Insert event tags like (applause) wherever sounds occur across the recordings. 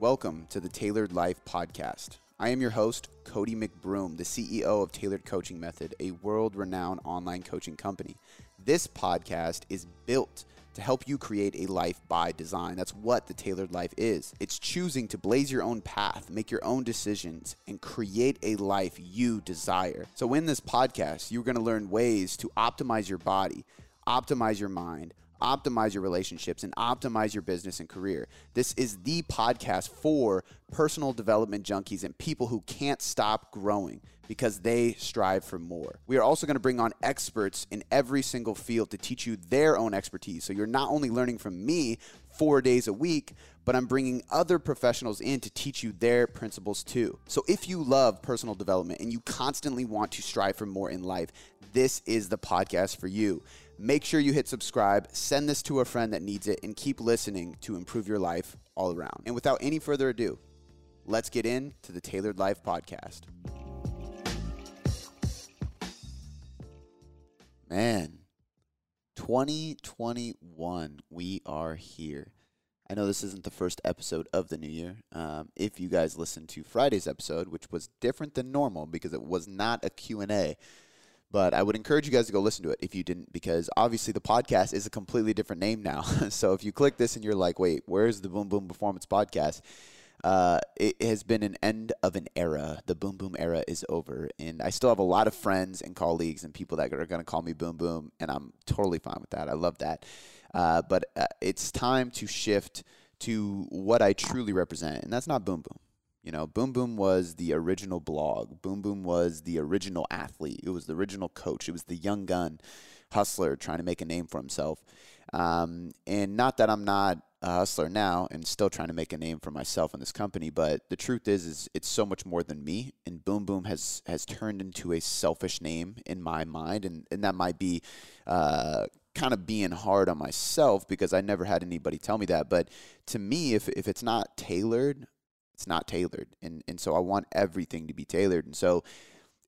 Welcome to the Tailored Life Podcast. I am your host, Cody McBroom, the CEO of Tailored Coaching Method, a world renowned online coaching company. This podcast is built to help you create a life by design. That's what the tailored life is. It's choosing to blaze your own path, make your own decisions, and create a life you desire. So, in this podcast, you're going to learn ways to optimize your body, optimize your mind optimize your relationships and optimize your business and career. This is the podcast for personal development junkies and people who can't stop growing because they strive for more. We are also going to bring on experts in every single field to teach you their own expertise. So you're not only learning from me four days a week, but I'm bringing other professionals in to teach you their principles too. So if you love personal development and you constantly want to strive for more in life, this is the podcast for you. Make sure you hit subscribe, send this to a friend that needs it, and keep listening to improve your life all around. And without any further ado, let's get into the Tailored Life Podcast. Man, 2021, we are here. I know this isn't the first episode of the new year. Um, if you guys listened to Friday's episode, which was different than normal because it was not a Q&A, but I would encourage you guys to go listen to it if you didn't, because obviously the podcast is a completely different name now. (laughs) so if you click this and you're like, wait, where's the Boom Boom Performance Podcast? Uh, it has been an end of an era. The Boom Boom era is over. And I still have a lot of friends and colleagues and people that are going to call me Boom Boom, and I'm totally fine with that. I love that. Uh, but uh, it's time to shift to what I truly represent, and that's not Boom Boom. You know, Boom Boom was the original blog. Boom Boom was the original athlete. It was the original coach. It was the young gun hustler trying to make a name for himself. Um, and not that I'm not a hustler now and still trying to make a name for myself in this company, but the truth is, is it's so much more than me. And Boom Boom has has turned into a selfish name in my mind, and and that might be. Uh, kind of being hard on myself because I never had anybody tell me that. But to me, if, if it's not tailored, it's not tailored. And and so I want everything to be tailored. And so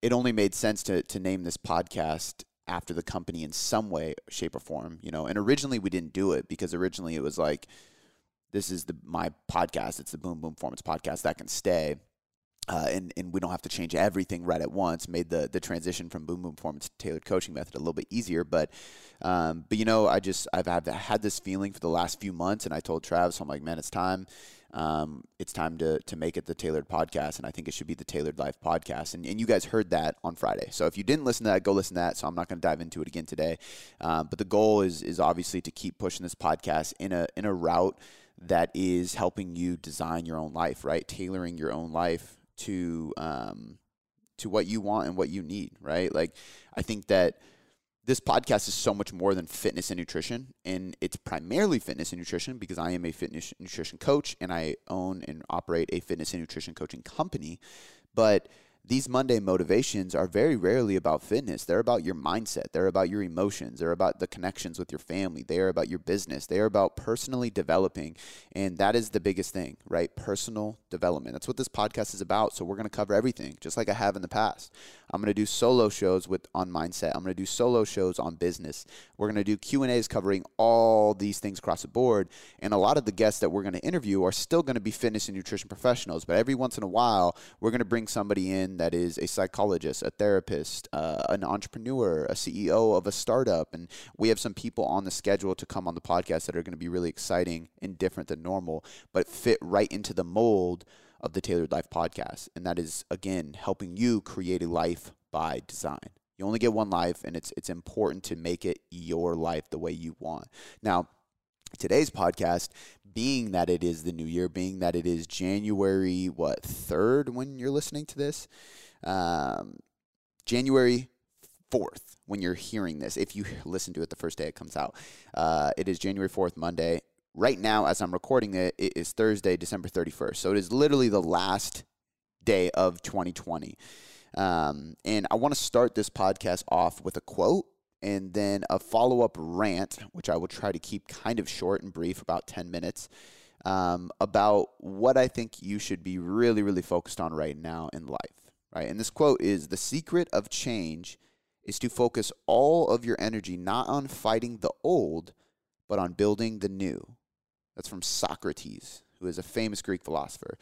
it only made sense to to name this podcast after the company in some way, shape, or form. You know, and originally we didn't do it because originally it was like this is the my podcast. It's the Boom Boom Performance podcast that can stay. Uh, and, and we don't have to change everything right at once. Made the, the transition from Boom Boom Performance to Tailored Coaching Method a little bit easier, but um, but you know I just I've had, had this feeling for the last few months, and I told Travis I'm like man it's time um, it's time to to make it the tailored podcast, and I think it should be the tailored life podcast. And, and you guys heard that on Friday. So if you didn't listen to that, go listen to that. So I'm not going to dive into it again today. Um, but the goal is is obviously to keep pushing this podcast in a in a route that is helping you design your own life, right? Tailoring your own life to um, to what you want and what you need, right? Like I think that this podcast is so much more than fitness and nutrition. And it's primarily fitness and nutrition because I am a fitness nutrition coach and I own and operate a fitness and nutrition coaching company. But these Monday motivations are very rarely about fitness. They're about your mindset. They're about your emotions. They're about the connections with your family. They are about your business. They are about personally developing. And that is the biggest thing, right? Personal development. That's what this podcast is about. So we're going to cover everything, just like I have in the past. I'm going to do solo shows with on mindset. I'm going to do solo shows on business. We're going to do Q&As covering all these things across the board. And a lot of the guests that we're going to interview are still going to be fitness and nutrition professionals, but every once in a while, we're going to bring somebody in that is a psychologist, a therapist, uh, an entrepreneur, a CEO of a startup. And we have some people on the schedule to come on the podcast that are going to be really exciting and different than normal, but fit right into the mold of the Tailored Life podcast. And that is, again, helping you create a life by design. You only get one life, and it's, it's important to make it your life the way you want. Now, today's podcast being that it is the new year being that it is january what third when you're listening to this? Um, january 4th when you're hearing this. If you listen to it the first day it comes out uh, it is january 4th monday. Right now as i'm recording it it is thursday december 31st so it is literally the last day of 2020 um, and i want to start this podcast off with a quote and then a follow up rant, which I will try to keep kind of short and brief, about 10 minutes, um, about what I think you should be really, really focused on right now in life. Right. And this quote is The secret of change is to focus all of your energy not on fighting the old, but on building the new. That's from Socrates, who is a famous Greek philosopher.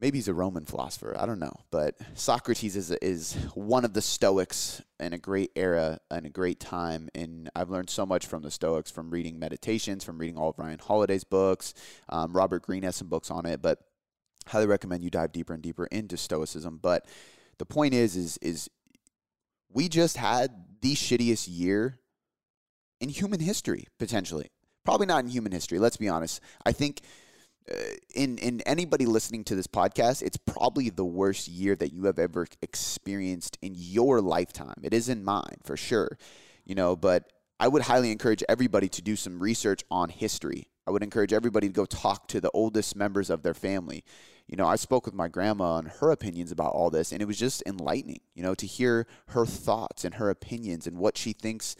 Maybe he's a Roman philosopher. I don't know. But Socrates is, is one of the Stoics in a great era and a great time. And I've learned so much from the Stoics from reading Meditations, from reading all of Ryan Holiday's books. Um, Robert Greene has some books on it. But highly recommend you dive deeper and deeper into Stoicism. But the point is, is, is we just had the shittiest year in human history, potentially. Probably not in human history. Let's be honest. I think Uh, in in anybody listening to this podcast, it's probably the worst year that you have ever experienced in your lifetime. It is in mine for sure. You know, but I would highly encourage everybody to do some research on history. I would encourage everybody to go talk to the oldest members of their family. You know, I spoke with my grandma on her opinions about all this, and it was just enlightening, you know, to hear her thoughts and her opinions and what she thinks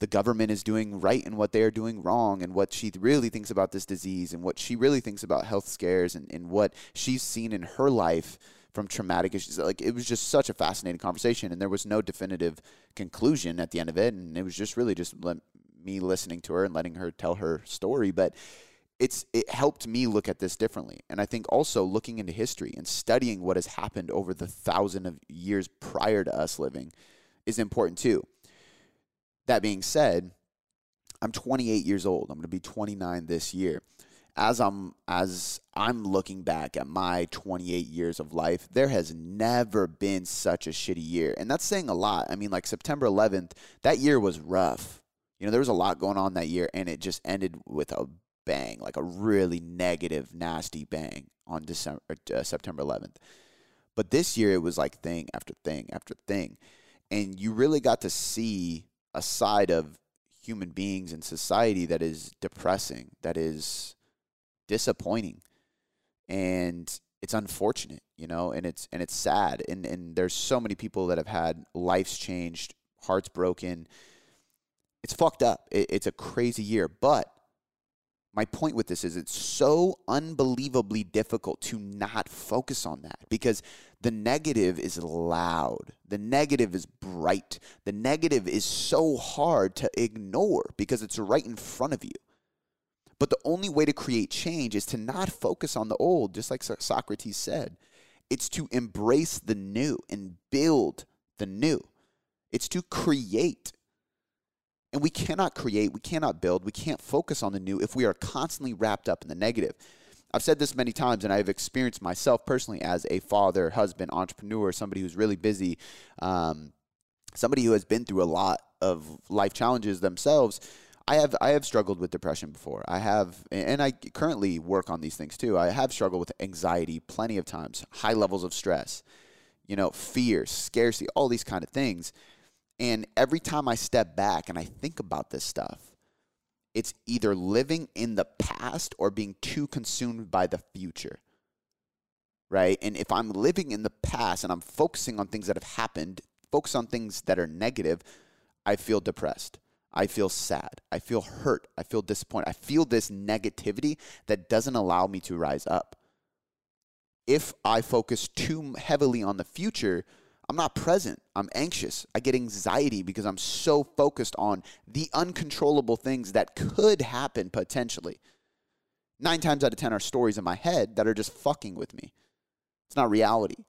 the government is doing right and what they are doing wrong and what she really thinks about this disease and what she really thinks about health scares and, and what she's seen in her life from traumatic issues. Like it was just such a fascinating conversation and there was no definitive conclusion at the end of it. And it was just really just me listening to her and letting her tell her story. But it's it helped me look at this differently. And I think also looking into history and studying what has happened over the thousand of years prior to us living is important too. That being said, I'm 28 years old. I'm going to be 29 this year. As I'm as I'm looking back at my 28 years of life, there has never been such a shitty year. And that's saying a lot. I mean, like September 11th, that year was rough. You know, there was a lot going on that year and it just ended with a bang, like a really negative, nasty bang on December uh, September 11th. But this year it was like thing after thing after thing. And you really got to see a side of human beings and society that is depressing, that is disappointing. And it's unfortunate, you know, and it's and it's sad. And and there's so many people that have had lives changed, hearts broken. It's fucked up. It, it's a crazy year. But my point with this is it's so unbelievably difficult to not focus on that because the negative is loud. The negative is bright. The negative is so hard to ignore because it's right in front of you. But the only way to create change is to not focus on the old, just like Socrates said. It's to embrace the new and build the new. It's to create. And we cannot create, we cannot build, we can't focus on the new if we are constantly wrapped up in the negative. I've said this many times, and I've experienced myself personally as a father, husband, entrepreneur, somebody who's really busy, um, somebody who has been through a lot of life challenges themselves. I have I have struggled with depression before. I have, and I currently work on these things too. I have struggled with anxiety plenty of times, high levels of stress, you know, fear, scarcity, all these kind of things. And every time I step back and I think about this stuff, it's either living in the past or being too consumed by the future. Right? And if I'm living in the past and I'm focusing on things that have happened, focus on things that are negative, I feel depressed. I feel sad. I feel hurt. I feel disappointed. I feel this negativity that doesn't allow me to rise up. If I focus too heavily on the future, I'm not present. I'm anxious. I get anxiety because I'm so focused on the uncontrollable things that could happen potentially. Nine times out of 10 are stories in my head that are just fucking with me. It's not reality.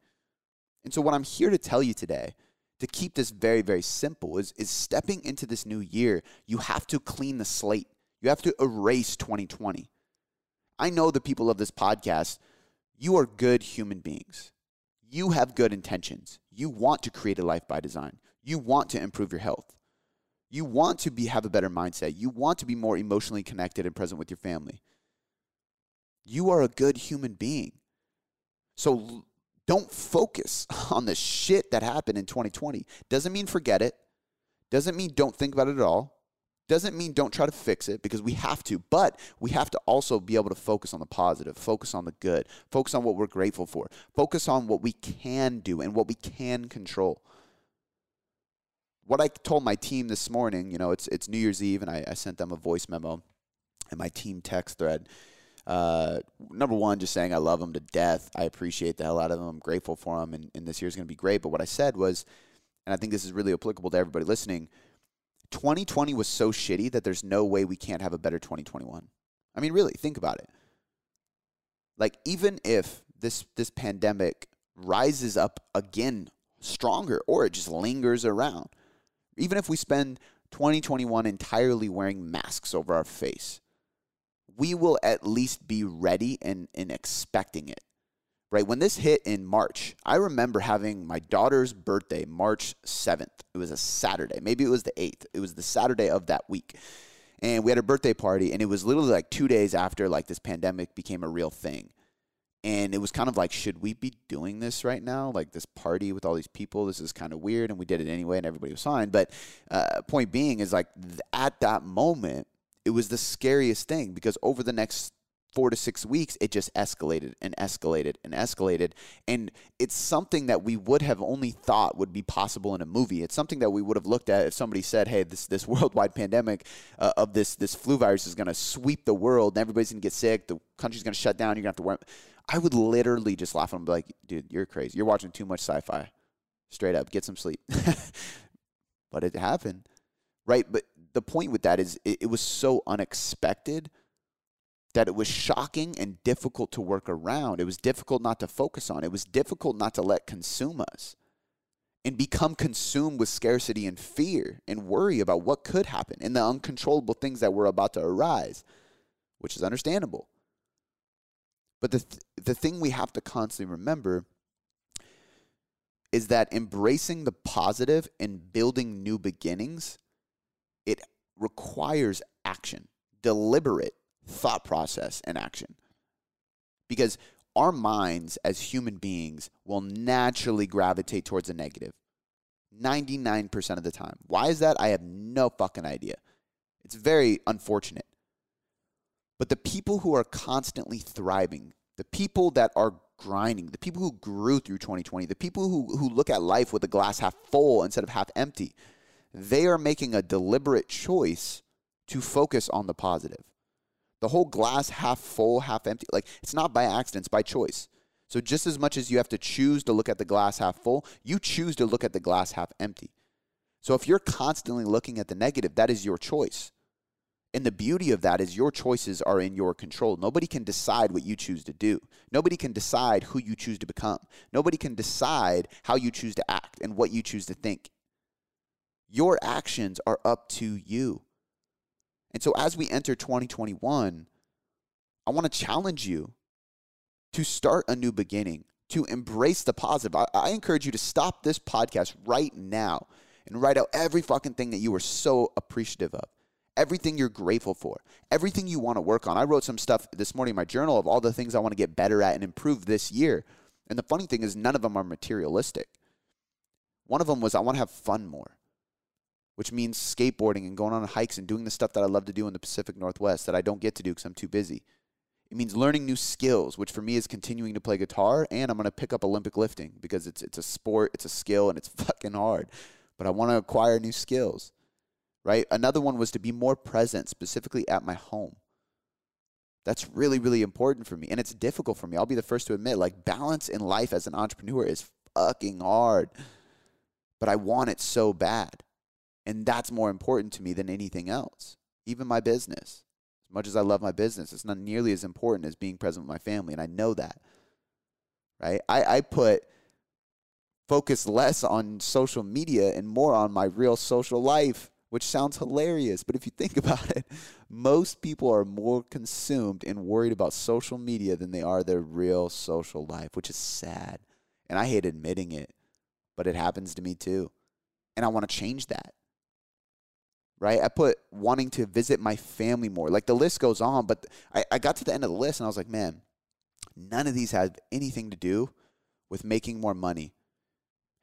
And so, what I'm here to tell you today, to keep this very, very simple, is, is stepping into this new year, you have to clean the slate. You have to erase 2020. I know the people of this podcast, you are good human beings you have good intentions. You want to create a life by design. You want to improve your health. You want to be have a better mindset. You want to be more emotionally connected and present with your family. You are a good human being. So don't focus (laughs) on the shit that happened in 2020. Doesn't mean forget it. Doesn't mean don't think about it at all. Doesn't mean don't try to fix it because we have to, but we have to also be able to focus on the positive, focus on the good, focus on what we're grateful for, focus on what we can do and what we can control. What I told my team this morning, you know, it's it's New Year's Eve, and I, I sent them a voice memo in my team text thread. Uh, number one, just saying I love them to death. I appreciate the hell out of them. I'm grateful for them, and, and this year's going to be great. But what I said was, and I think this is really applicable to everybody listening 2020 was so shitty that there's no way we can't have a better 2021. I mean, really, think about it. Like, even if this this pandemic rises up again stronger or it just lingers around, even if we spend 2021 entirely wearing masks over our face, we will at least be ready and, and expecting it. Right? When this hit in March, I remember having my daughter's birthday, March 7th. It was a Saturday. Maybe it was the 8th. It was the Saturday of that week. And we had a birthday party, and it was literally like two days after like this pandemic became a real thing and it was kind of like should we be doing this right now like this party with all these people this is kind of weird and we did it anyway and everybody was fine but uh, point being is like th- at that moment it was the scariest thing because over the next four to six weeks it just escalated and escalated and escalated and it's something that we would have only thought would be possible in a movie it's something that we would have looked at if somebody said hey this this (laughs) worldwide pandemic uh, of this this flu virus is going to sweep the world and everybody's going to get sick the country's going to shut down you're going to have to wear I would literally just laugh and be like, dude, you're crazy. You're watching too much sci fi. Straight up, get some sleep. (laughs) but it happened. Right? But the point with that is it, it, was so unexpected that it was shocking and difficult to work around. It was difficult not to focus on. It was difficult not to let consume us and become consumed with scarcity and fear and worry about what could happen and the uncontrollable things that were about to arise, which is understandable. But the th- the thing we have to constantly remember is that embracing the positive and building new beginnings it requires action, deliberate thought process and action. Because our minds as human beings will naturally gravitate towards the negative 99% of the time. Why is that? I have no fucking idea. It's very unfortunate. But the people who are constantly thriving, the people that are grinding, the people who grew through 2020, the people who, who look at life with a glass half full instead of half empty, they are making a deliberate choice to focus on the positive. The whole glass half full, half empty, like it's not by accident, it's by choice. So just as much as you have to choose to look at the glass half full, you choose to look at the glass half empty. So if you're constantly looking at the negative, that is your choice. And the beauty of that is your choices are in your control. Nobody can decide what you choose to do. Nobody can decide who you choose to become. Nobody can decide how you choose to act and what you choose to think. Your actions are up to you. And so as we enter 2021, I want to challenge you to start a new beginning, to embrace the positive. I, I encourage you to stop this podcast right now and write out every fucking thing that you are so appreciative of everything you're grateful for, everything you want to work on. I wrote some stuff this morning in my journal of all the things I want to get better at and improve this year. And the funny thing is, none of them are materialistic. One of them was I want to have fun more, which means skateboarding and going on hikes and doing the stuff that I love to do in the Pacific Northwest that I don't get to do because I'm too busy. It means learning new skills, which for me is continuing to play guitar, and I'm going to pick up Olympic lifting because it's it's a sport, it's a skill, and it's (laughs) fucking hard. But I want to acquire new skills right? Another one was to be more present, specifically at my home. That's really, really important for me. And it's difficult for me. I'll be the first to admit, like, balance in life as an entrepreneur is fucking hard. But I want it so bad. And that's more important to me than anything else, even my business. As much as I love my business, it's not nearly as important as being present with my family. And I know that, right? I, I put focus less on social media and more on my real social life which sounds hilarious. But if you think (laughs) about it, most people are more consumed and worried about social media than they are their real social life, which is sad. And I hate admitting it, but it happens to me too. And I want to change that. Right? I put wanting to visit my family more. Like the list goes on, but I, I got to the end of the list and I was like, man, none of these have anything to do with making more money,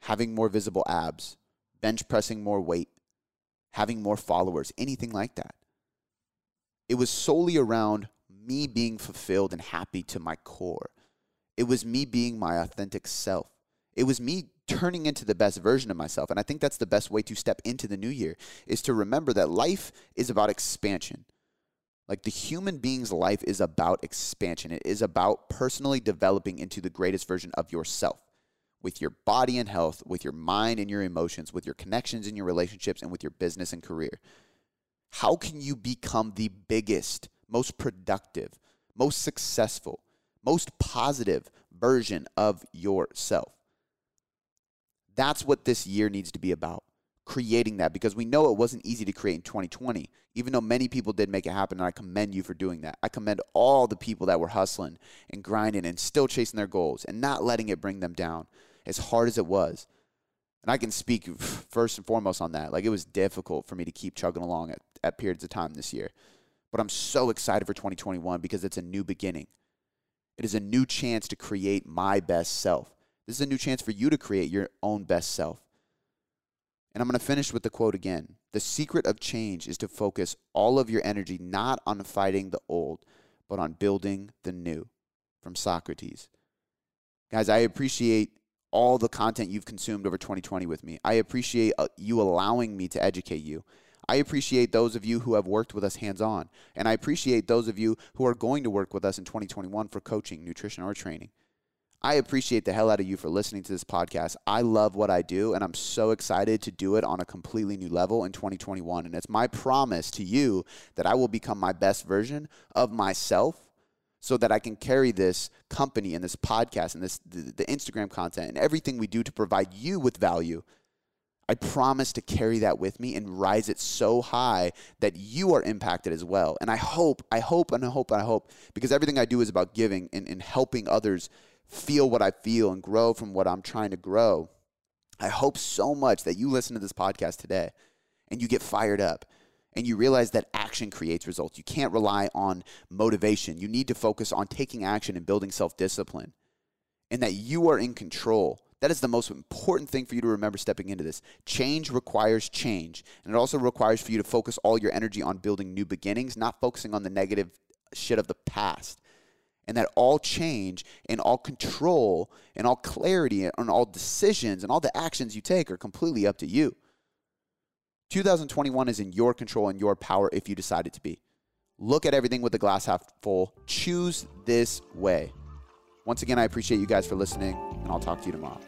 having more visible abs, bench pressing more weight, having more followers, anything like that. It was solely around me being fulfilled and happy to my core. It was me being my authentic self. It was me turning into the best version of myself. And I think that's the best way to step into the new year is to remember that life is about expansion. Like the human being's life is about expansion. It is about personally developing into the greatest version of yourself with your body and health, with your mind and your emotions, with your connections and your relationships, and with your business and career. How can you become the biggest, most productive, most successful, most positive version of yourself. That's what this year needs to be about creating that because we know it wasn't easy to create in 2020, even though many people did make it happen. And I commend you for doing that. I commend all the people that were hustling and grinding and still chasing their goals and not letting it bring them down as hard as it was. And I can speak first and foremost on that. Like it was difficult for me to keep chugging along at, at periods of time this year. But I'm so excited for 2021 because it's a new beginning. It is a new chance to create my best self. This is a new chance for you to create your own best self. And I'm going to finish with the quote again. The secret of change is to focus all of your energy not on fighting the old, but on building the new. From Socrates. Guys, I appreciate all the content you've consumed over 2020 with me. I appreciate uh, you allowing me to educate you. I appreciate those of you who have worked with us hands on. And I appreciate those of you who are going to work with us in 2021 for coaching, nutrition, or training. I appreciate the hell out of you for listening to this podcast. I love what I do, and I'm so excited to do it on a completely new level in 2021. And it's my promise to you that I will become my best version of myself so that I can carry this company and this podcast and this the, the Instagram content and everything we do to provide you with value. I promise to carry that with me and rise it so high that you are impacted as well. And I hope, I hope, and I hope, and I hope, because everything I do is about giving and, and helping others feel what I feel and grow from what I'm trying to grow. I hope so much that you listen to this podcast today and you get fired up and you realize that action creates results. You can't rely on motivation. You need to focus on taking action and building self discipline and that you are in control. That is the most important thing for you to remember stepping into this. Change requires change. And it also requires for you to focus all your energy on building new beginnings, not focusing on the negative shit of the past and that all change and all control and all clarity and all decisions and all the actions you take are completely up to you. 2021 is in your control and your power if you decide it to be. Look at everything with the glass half full. Choose this way. Once again, I appreciate you guys for listening, and I'll talk to you tomorrow.